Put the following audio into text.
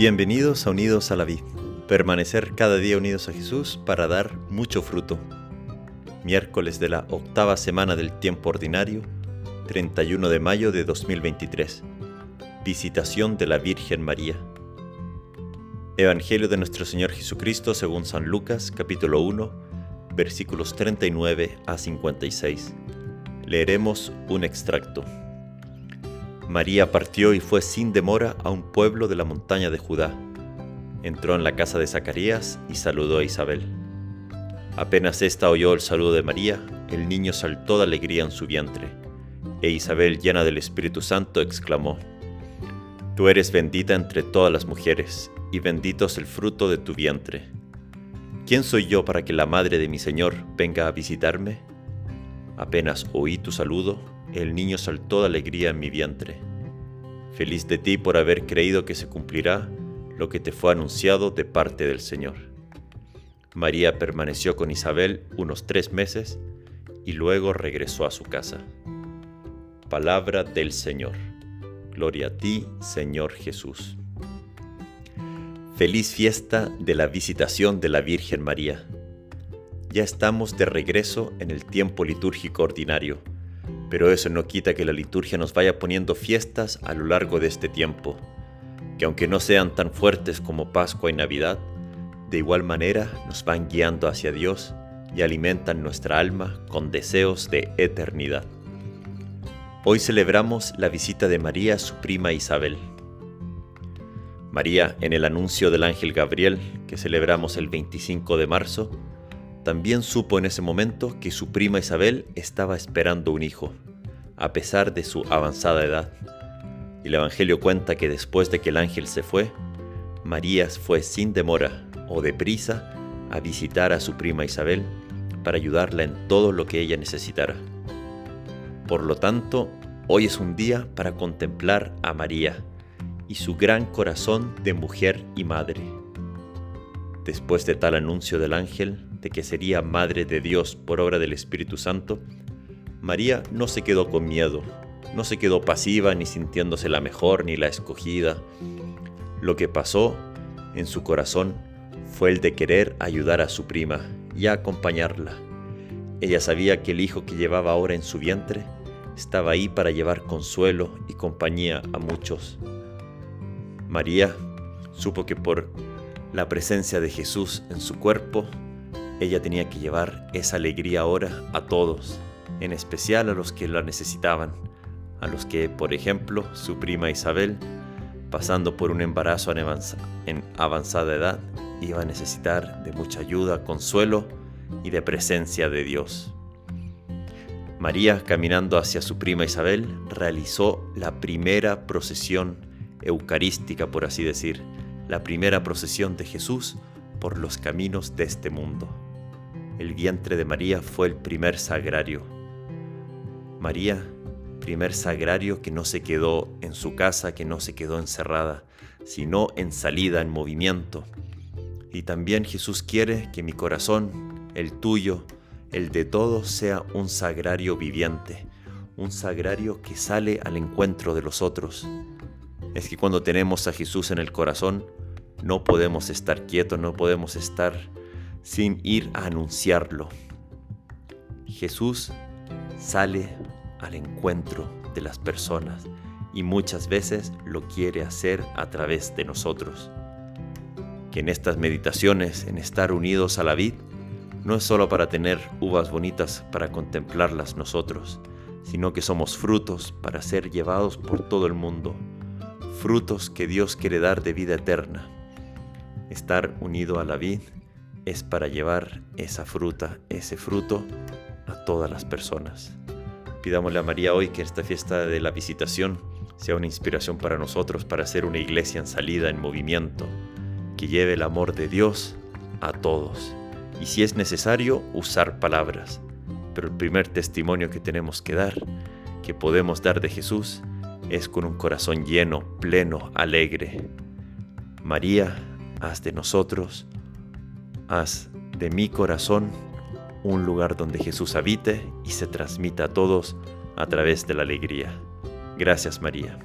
Bienvenidos a Unidos a la Vid. Permanecer cada día unidos a Jesús para dar mucho fruto. Miércoles de la octava semana del tiempo ordinario, 31 de mayo de 2023. Visitación de la Virgen María. Evangelio de nuestro Señor Jesucristo según San Lucas, capítulo 1, versículos 39 a 56. Leeremos un extracto. María partió y fue sin demora a un pueblo de la montaña de Judá. Entró en la casa de Zacarías y saludó a Isabel. Apenas ésta oyó el saludo de María, el niño saltó de alegría en su vientre, e Isabel, llena del Espíritu Santo, exclamó, Tú eres bendita entre todas las mujeres, y bendito es el fruto de tu vientre. ¿Quién soy yo para que la madre de mi Señor venga a visitarme? Apenas oí tu saludo, el niño saltó de alegría en mi vientre. Feliz de ti por haber creído que se cumplirá lo que te fue anunciado de parte del Señor. María permaneció con Isabel unos tres meses y luego regresó a su casa. Palabra del Señor. Gloria a ti, Señor Jesús. Feliz fiesta de la visitación de la Virgen María. Ya estamos de regreso en el tiempo litúrgico ordinario pero eso no quita que la liturgia nos vaya poniendo fiestas a lo largo de este tiempo, que aunque no sean tan fuertes como Pascua y Navidad, de igual manera nos van guiando hacia Dios y alimentan nuestra alma con deseos de eternidad. Hoy celebramos la visita de María a su prima Isabel. María, en el anuncio del ángel Gabriel, que celebramos el 25 de marzo, también supo en ese momento que su prima Isabel estaba esperando un hijo, a pesar de su avanzada edad. Y el Evangelio cuenta que después de que el ángel se fue, María fue sin demora o deprisa a visitar a su prima Isabel para ayudarla en todo lo que ella necesitara. Por lo tanto, hoy es un día para contemplar a María y su gran corazón de mujer y madre. Después de tal anuncio del ángel, de que sería Madre de Dios por obra del Espíritu Santo, María no se quedó con miedo, no se quedó pasiva ni sintiéndose la mejor ni la escogida. Lo que pasó en su corazón fue el de querer ayudar a su prima y acompañarla. Ella sabía que el hijo que llevaba ahora en su vientre estaba ahí para llevar consuelo y compañía a muchos. María supo que por la presencia de Jesús en su cuerpo ella tenía que llevar esa alegría ahora a todos, en especial a los que la necesitaban, a los que, por ejemplo, su prima Isabel, pasando por un embarazo en avanzada edad, iba a necesitar de mucha ayuda, consuelo y de presencia de Dios. María, caminando hacia su prima Isabel, realizó la primera procesión eucarística, por así decir, la primera procesión de Jesús por los caminos de este mundo el vientre de María fue el primer sagrario. María, primer sagrario que no se quedó en su casa, que no se quedó encerrada, sino en salida, en movimiento. Y también Jesús quiere que mi corazón, el tuyo, el de todos, sea un sagrario viviente, un sagrario que sale al encuentro de los otros. Es que cuando tenemos a Jesús en el corazón, no podemos estar quietos, no podemos estar sin ir a anunciarlo. Jesús sale al encuentro de las personas y muchas veces lo quiere hacer a través de nosotros. Que en estas meditaciones, en estar unidos a la vid, no es solo para tener uvas bonitas para contemplarlas nosotros, sino que somos frutos para ser llevados por todo el mundo, frutos que Dios quiere dar de vida eterna. Estar unido a la vid es para llevar esa fruta, ese fruto a todas las personas. Pidámosle a María hoy que esta fiesta de la visitación sea una inspiración para nosotros para ser una iglesia en salida, en movimiento, que lleve el amor de Dios a todos. Y si es necesario, usar palabras. Pero el primer testimonio que tenemos que dar, que podemos dar de Jesús, es con un corazón lleno, pleno, alegre. María, haz de nosotros Haz de mi corazón un lugar donde Jesús habite y se transmita a todos a través de la alegría. Gracias María.